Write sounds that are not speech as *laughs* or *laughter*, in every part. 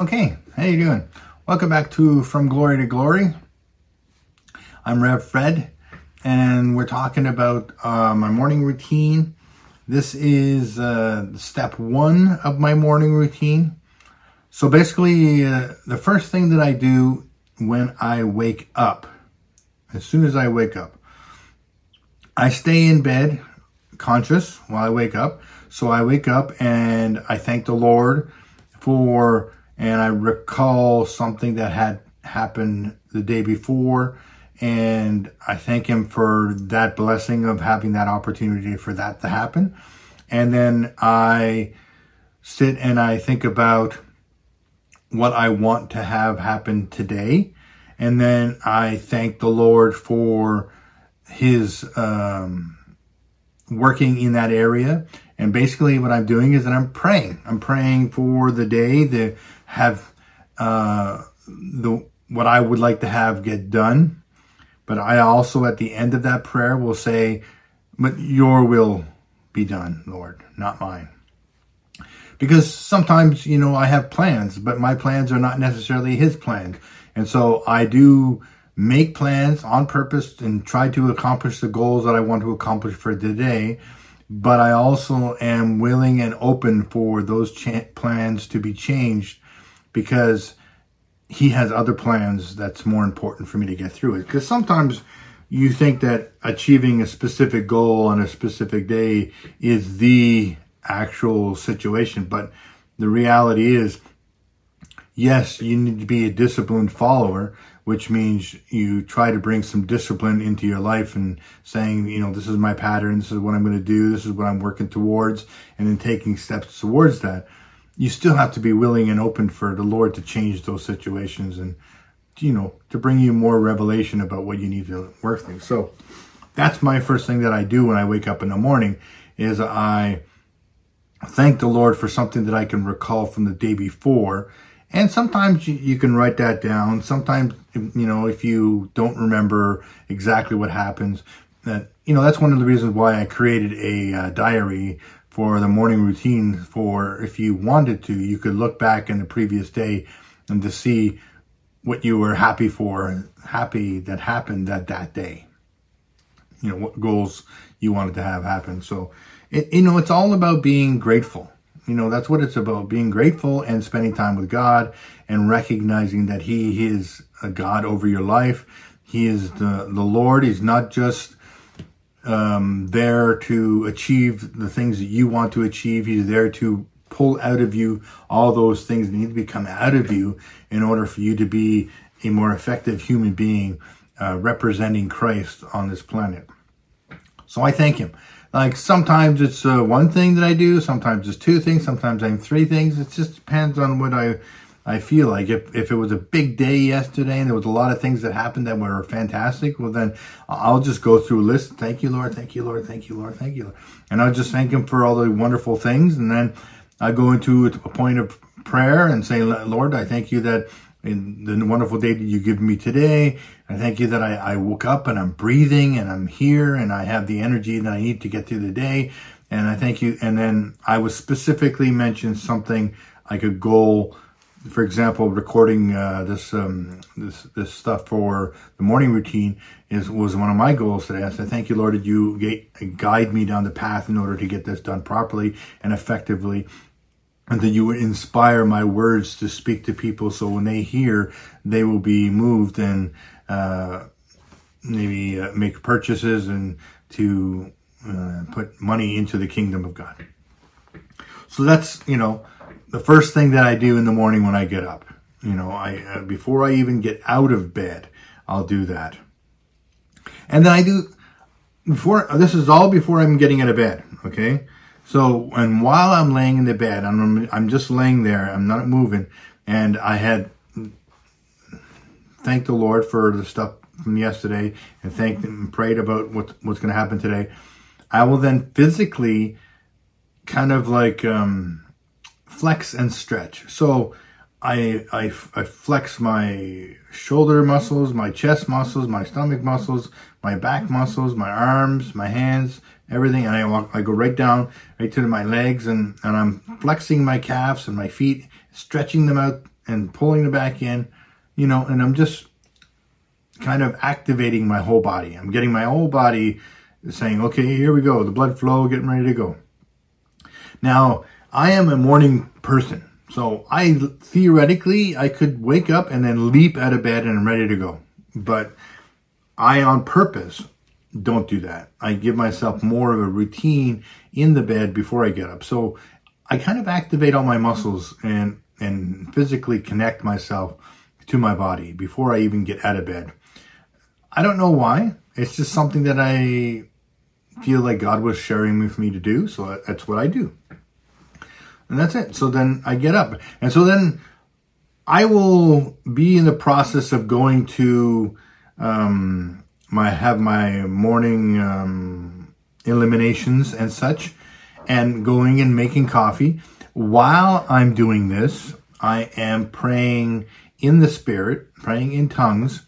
Okay, how you doing? Welcome back to From Glory to Glory. I'm Rev Fred, and we're talking about uh, my morning routine. This is uh, step one of my morning routine. So basically, uh, the first thing that I do when I wake up, as soon as I wake up, I stay in bed conscious while I wake up. So I wake up and I thank the Lord for and I recall something that had happened the day before. And I thank him for that blessing of having that opportunity for that to happen. And then I sit and I think about what I want to have happen today. And then I thank the Lord for his um, working in that area. And basically, what I'm doing is that I'm praying. I'm praying for the day to have uh, the what I would like to have get done. But I also, at the end of that prayer, will say, "But Your will be done, Lord, not mine." Because sometimes, you know, I have plans, but my plans are not necessarily His plans, and so I do make plans on purpose and try to accomplish the goals that I want to accomplish for today. But I also am willing and open for those cha- plans to be changed because he has other plans that's more important for me to get through it. Because sometimes you think that achieving a specific goal on a specific day is the actual situation, but the reality is, yes, you need to be a disciplined follower, which means you try to bring some discipline into your life and saying, you know, this is my pattern, this is what I'm going to do, this is what I'm working towards, and then taking steps towards that you still have to be willing and open for the Lord to change those situations and, you know, to bring you more revelation about what you need to work through. So that's my first thing that I do when I wake up in the morning is I thank the Lord for something that I can recall from the day before. And sometimes you, can write that down. Sometimes, you know, if you don't remember exactly what happens, that, you know, that's one of the reasons why I created a uh, diary for the morning routine for if you wanted to, you could look back in the previous day and to see what you were happy for, happy that happened that that day. You know, what goals you wanted to have happen. So, it, you know, it's all about being grateful. You know, that's what it's about being grateful and spending time with God and recognizing that He is a God over your life. He is the, the Lord. He's not just um, there to achieve the things that you want to achieve. He's there to pull out of you all those things that need to be come out of you in order for you to be a more effective human being uh, representing Christ on this planet. So I thank him. Like sometimes it's uh, one thing that I do, sometimes it's two things, sometimes I'm three things. It just depends on what I I feel like if, if it was a big day yesterday and there was a lot of things that happened that were fantastic, well, then I'll just go through a list. Thank you, Lord. Thank you, Lord. Thank you, Lord. Thank you, Lord. And I'll just thank Him for all the wonderful things. And then I go into a point of prayer and say, Lord, I thank you that in the wonderful day that you give me today. I thank you that I, I woke up and I'm breathing and I'm here and I have the energy that I need to get through the day. And I thank you. And then I was specifically mentioned something like a goal for example, recording uh, this um, this this stuff for the morning routine is was one of my goals today. I said, "Thank you, Lord, that you get, guide me down the path in order to get this done properly and effectively." And that you would inspire my words to speak to people, so when they hear, they will be moved and uh, maybe uh, make purchases and to uh, put money into the kingdom of God. So that's you know the first thing that I do in the morning when I get up. You know, I uh, before I even get out of bed, I'll do that. And then I do before this is all before I'm getting out of bed, okay? So, and while I'm laying in the bed, I'm I'm just laying there, I'm not moving, and I had thanked the Lord for the stuff from yesterday and thanked and prayed about what what's going to happen today. I will then physically kind of like um flex and stretch. So I, I, I flex my shoulder muscles, my chest muscles, my stomach muscles, my back muscles, my arms, my hands, everything. And I walk, I go right down, right to my legs and, and I'm flexing my calves and my feet, stretching them out and pulling it back in, you know, and I'm just kind of activating my whole body. I'm getting my whole body saying, okay, here we go, the blood flow, getting ready to go. Now, I am a morning person. So I theoretically I could wake up and then leap out of bed and I'm ready to go. But I on purpose don't do that. I give myself more of a routine in the bed before I get up. So I kind of activate all my muscles and and physically connect myself to my body before I even get out of bed. I don't know why. It's just something that I feel like God was sharing with me to do. So that's what I do. And that's it. So then I get up. And so then I will be in the process of going to um, my have my morning um, eliminations and such, and going and making coffee. While I'm doing this, I am praying in the spirit, praying in tongues,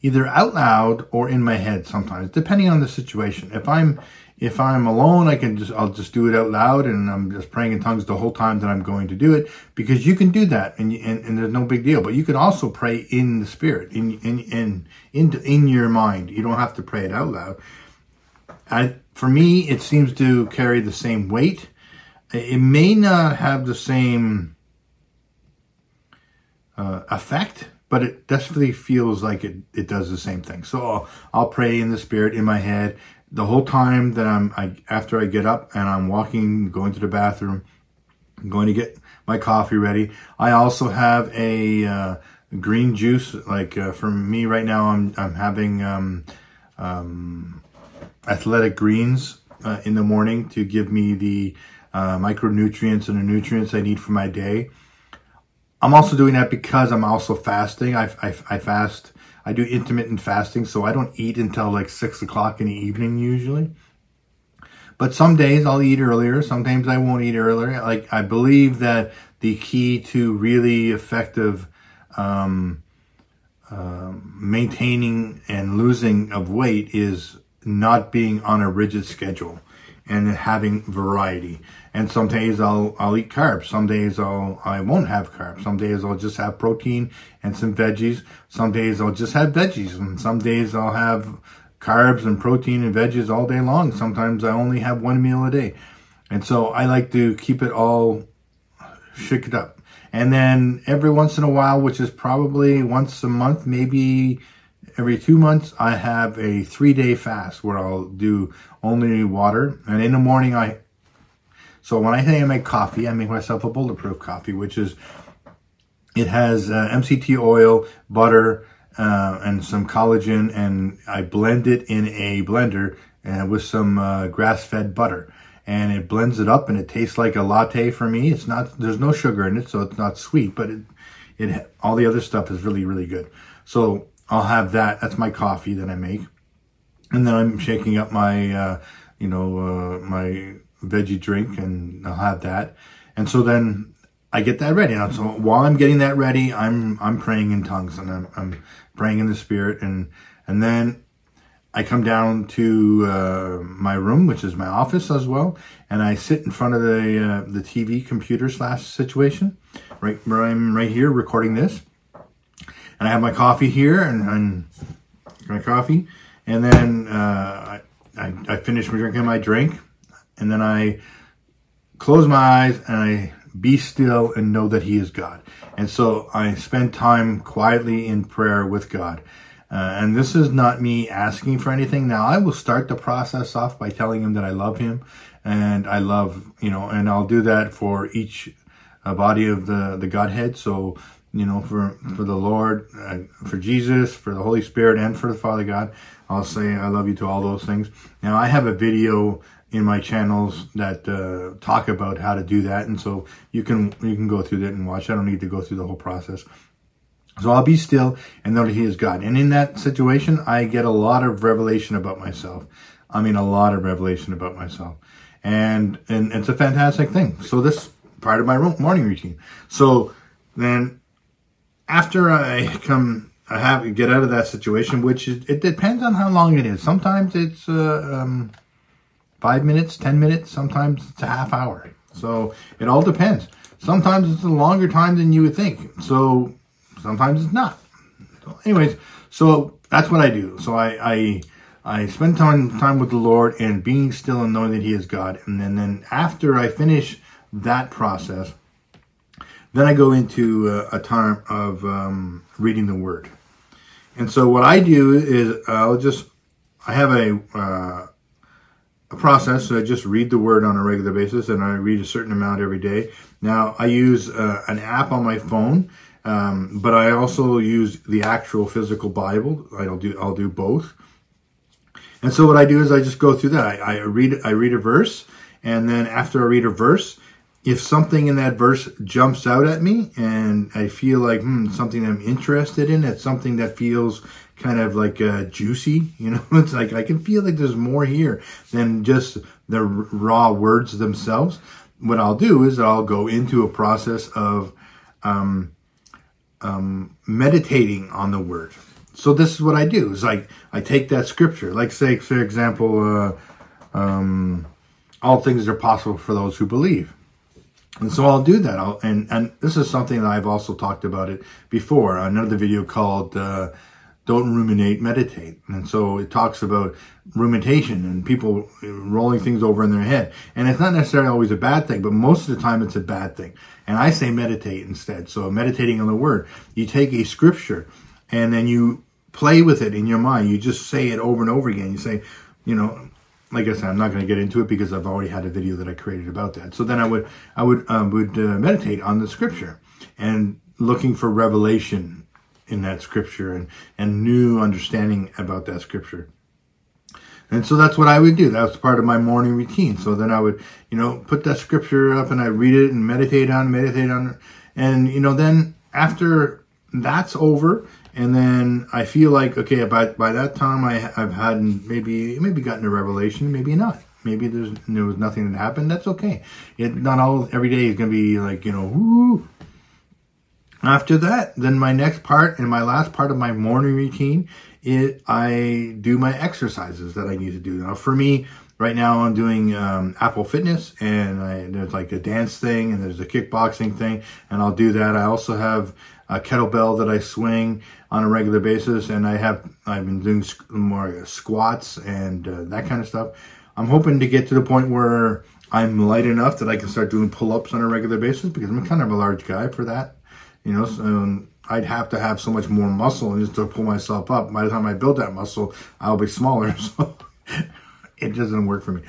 either out loud or in my head sometimes, depending on the situation. If I'm if I'm alone, I can just I'll just do it out loud and I'm just praying in tongues the whole time that I'm going to do it because you can do that and and, and there's no big deal. But you can also pray in the spirit in in in in, in your mind. You don't have to pray it out loud. I for me, it seems to carry the same weight. It may not have the same uh, effect, but it definitely feels like it, it does the same thing. So I'll, I'll pray in the spirit in my head the whole time that I'm I, after I get up and I'm walking, going to the bathroom, I'm going to get my coffee ready. I also have a uh, green juice. Like uh, for me right now, I'm I'm having um, um, athletic greens uh, in the morning to give me the uh, micronutrients and the nutrients I need for my day. I'm also doing that because I'm also fasting. I, I, I fast I do intermittent fasting, so I don't eat until like six o'clock in the evening usually. But some days I'll eat earlier. Sometimes I won't eat earlier. Like I believe that the key to really effective um, uh, maintaining and losing of weight is not being on a rigid schedule and having variety. And some days I'll I'll eat carbs. Some days I'll I won't have carbs. Some days I'll just have protein and some veggies. Some days I'll just have veggies. And some days I'll have carbs and protein and veggies all day long. Sometimes I only have one meal a day. And so I like to keep it all shake it up. And then every once in a while, which is probably once a month, maybe every two months, I have a three day fast where I'll do only water. And in the morning, I, so when I say I make coffee, I make myself a bulletproof coffee, which is, it has uh, MCT oil, butter, uh, and some collagen, and I blend it in a blender uh, with some uh, grass-fed butter, and it blends it up, and it tastes like a latte for me. It's not, there's no sugar in it, so it's not sweet, but it, it, all the other stuff is really, really good. So I'll have that. That's my coffee that I make. And then I'm shaking up my, uh, you know, uh, my veggie drink and I'll have that. And so then I get that ready. And so while I'm getting that ready, I'm, I'm praying in tongues and I'm, I'm praying in the spirit. And, and then I come down to uh, my room, which is my office as well, and I sit in front of the uh, the TV computer slash situation, right where I'm right here recording this, and I have my coffee here and, and my coffee, and then uh, I, I, I finish drinking my drink, and then I close my eyes and I be still and know that He is God. And so I spend time quietly in prayer with God. Uh, and this is not me asking for anything. Now I will start the process off by telling him that I love him and I love, you know, and I'll do that for each uh, body of the, the Godhead. So you know, for for the Lord, uh, for Jesus, for the Holy Spirit, and for the Father God. I'll say I love you to all those things. Now I have a video in my channels that uh, talk about how to do that, and so you can you can go through that and watch. I don't need to go through the whole process. So I'll be still and know that He is God. And in that situation, I get a lot of revelation about myself. I mean, a lot of revelation about myself, and and it's a fantastic thing. So this part of my morning routine. So then after I come, I have to get out of that situation, which is, it depends on how long it is. Sometimes it's uh, um, five minutes, ten minutes. Sometimes it's a half hour. So it all depends. Sometimes it's a longer time than you would think. So sometimes it's not. So anyways, so that's what I do. So I, I, I spend time, time with the Lord and being still and knowing that He is God. And then, then after I finish that process, then I go into a, a time of um, reading the Word. And so what I do is I'll just, I have a, uh, a process. So I just read the Word on a regular basis and I read a certain amount every day. Now I use uh, an app on my phone um, but I also use the actual physical Bible. I'll do I'll do both. And so what I do is I just go through that. I, I read I read a verse, and then after I read a verse, if something in that verse jumps out at me, and I feel like hmm, something I'm interested in, it's something that feels kind of like uh, juicy. *laughs* You know, it's like I can feel like there's more here than just the raw words themselves. What I'll do is I'll go into a process of um, um, meditating on the word. So this is what I do: is like I take that scripture, like say, for example, uh, um, all things are possible for those who believe. And so I'll do that. I'll, and and this is something that I've also talked about it before. Another video called uh, "Don't Ruminate, Meditate," and so it talks about rumination and people rolling things over in their head. And it's not necessarily always a bad thing, but most of the time it's a bad thing. And I say meditate instead. So meditating on the word, you take a scripture and then you play with it in your mind. You just say it over and over again. You say, you know, like I said, I'm not going to get into it because I've already had a video that I created about that. So then I would, I would, um, would uh, meditate on the scripture and looking for revelation in that scripture and, and new understanding about that scripture. And so that's what I would do. That was part of my morning routine. So then I would, you know, put that scripture up and I read it and meditate on, meditate on it. And, you know, then after that's over, and then I feel like, okay, by, by that time I, I've had maybe, maybe gotten a revelation, maybe not. Maybe there's, there was nothing that happened. That's okay. It, not all, every day is going to be like, you know, whoo. After that, then my next part and my last part of my morning routine it I do my exercises that I need to do. Now, for me, right now I'm doing um, Apple Fitness, and I, there's like a dance thing, and there's a kickboxing thing, and I'll do that. I also have a kettlebell that I swing on a regular basis, and I have I've been doing more squats and uh, that kind of stuff. I'm hoping to get to the point where I'm light enough that I can start doing pull-ups on a regular basis because I'm kind of a large guy for that. You know, so um, I'd have to have so much more muscle and just to pull myself up. By the time I build that muscle, I'll be smaller. *laughs* So it doesn't work for me.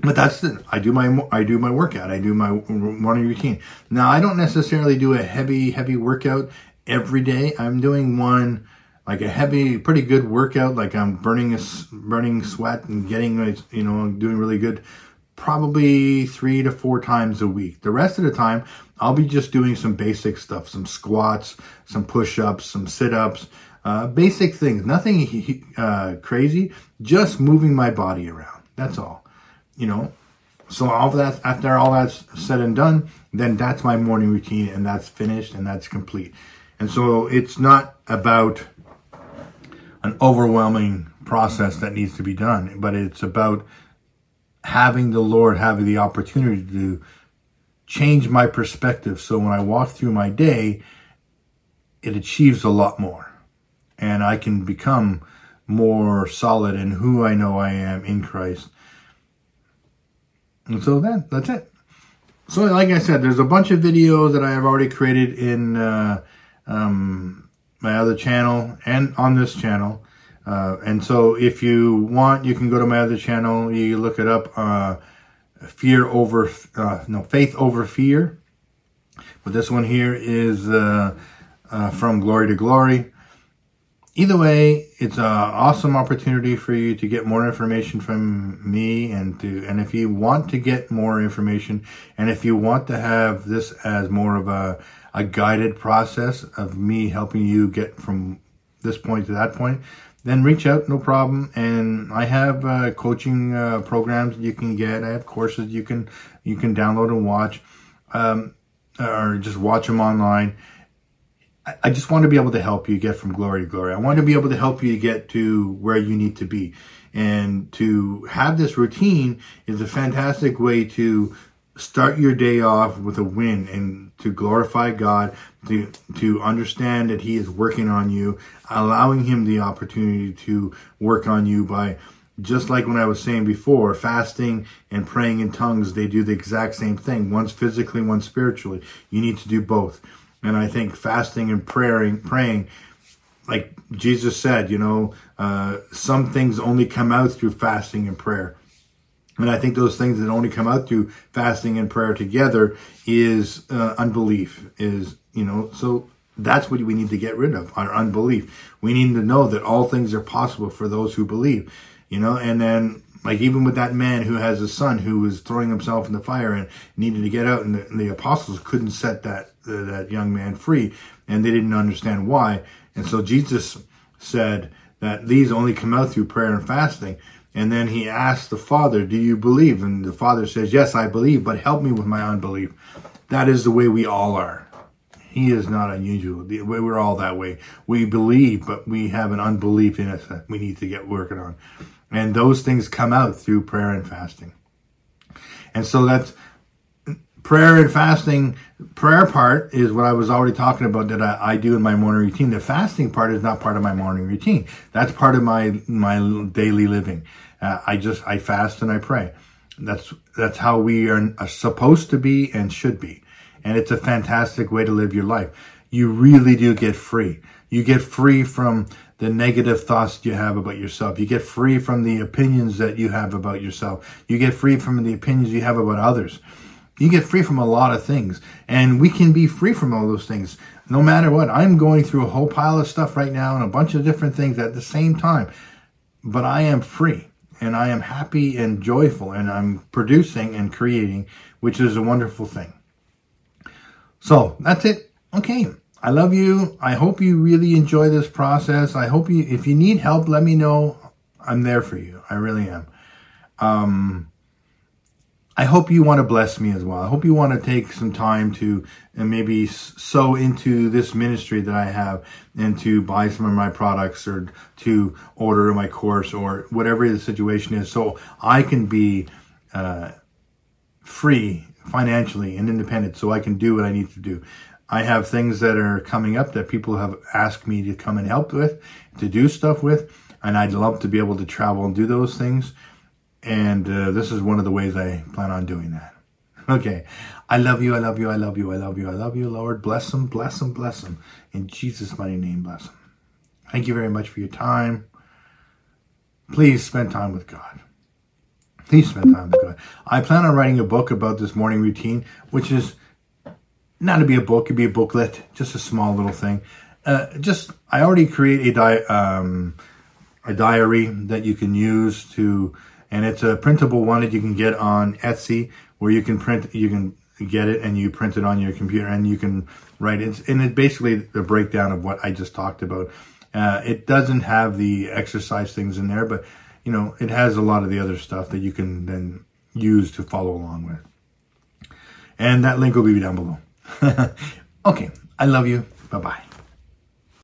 But that's the, I do my I do my workout. I do my morning routine. Now I don't necessarily do a heavy heavy workout every day. I'm doing one like a heavy, pretty good workout. Like I'm burning burning sweat and getting you know doing really good probably three to four times a week. The rest of the time, I'll be just doing some basic stuff, some squats, some push ups, some sit ups, uh, basic things, nothing uh, crazy, just moving my body around. That's all, you know. So all that after all that's said and done, then that's my morning routine, and that's finished and that's complete. And so it's not about an overwhelming process that needs to be done, but it's about having the Lord having the opportunity to change my perspective. So when I walk through my day, it achieves a lot more. And I can become more solid in who I know I am in Christ. And so that that's it. So like I said, there's a bunch of videos that I have already created in uh, um, my other channel and on this channel. Uh, and so if you want, you can go to my other channel. You look it up, uh, fear over, uh, no, faith over fear. But this one here is uh, uh, from glory to glory. Either way, it's an awesome opportunity for you to get more information from me and to, and if you want to get more information and if you want to have this as more of a, a guided process of me helping you get from this point to that point, then reach out, no problem. And I have uh, coaching uh, programs you can get. I have courses you can you can download and watch, um, or just watch them online. I, I just want to be able to help you get from glory to glory. I want to be able to help you get to where you need to be, and to have this routine is a fantastic way to start your day off with a win and to glorify God, to, to understand that He is working on you, allowing Him the opportunity to work on you by just like when I was saying before, fasting and praying in tongues, they do the exact same thing. One's physically, one spiritually. You need to do both. And I think fasting and praying, praying, like Jesus said, you know, uh, some things only come out through fasting and prayer. And I think those things that only come out through fasting and prayer together is uh, unbelief. Is you know, so that's what we need to get rid of our unbelief. We need to know that all things are possible for those who believe. You know, and then like even with that man who has a son who was throwing himself in the fire and needed to get out, and the, and the apostles couldn't set that uh, that young man free, and they didn't understand why. And so Jesus said that these only come out through prayer and fasting. And then he asked the father, Do you believe? And the father says, Yes, I believe, but help me with my unbelief. That is the way we all are. He is not unusual. We're all that way. We believe, but we have an unbelief in us that we need to get working on. And those things come out through prayer and fasting. And so that's prayer and fasting. Prayer part is what I was already talking about that I, I, do in my morning routine. The fasting part is not part of my morning routine. That's part of my my daily living. Uh, I just I fast and I pray. That's that's how we are, are supposed to be and should be, and it's a fantastic way to live your life. You really do get free. You get free from the negative thoughts you have about yourself. You get free from the opinions that you have about yourself. You get free from the opinions you have about others. You get free from a lot of things, and we can be free from all those things no matter what. I'm going through a whole pile of stuff right now and a bunch of different things at the same time, but I am free and I am happy and joyful and I'm producing and creating, which is a wonderful thing. So that's it. Okay. I love you. I hope you really enjoy this process. I hope you, if you need help, let me know. I'm there for you. I really am. Um, I hope you want to bless me as well. I hope you want to take some time to and maybe sow into this ministry that I have and to buy some of my products or to order my course or whatever the situation is so I can be uh, free financially and independent so I can do what I need to do. I have things that are coming up that people have asked me to come and help with, to do stuff with, and I'd love to be able to travel and do those things. And uh, this is one of the ways I plan on doing that. *laughs* Okay. I love you. I love you. I love you. I love you. I love you, Lord. Bless them. Bless them. Bless them. In Jesus' mighty name, bless them. Thank you very much for your time. Please spend time with God. Please spend time with God. I plan on writing a book about this morning routine, which is not to be a book, it'd be a booklet, just a small little thing. Uh, just, I already create a, di- um, a diary that you can use to and it's a printable one that you can get on Etsy where you can print, you can get it and you print it on your computer and you can write it. And it's basically the breakdown of what I just talked about. Uh, it doesn't have the exercise things in there, but you know, it has a lot of the other stuff that you can then use to follow along with. And that link will be down below. *laughs* okay. I love you. Bye bye.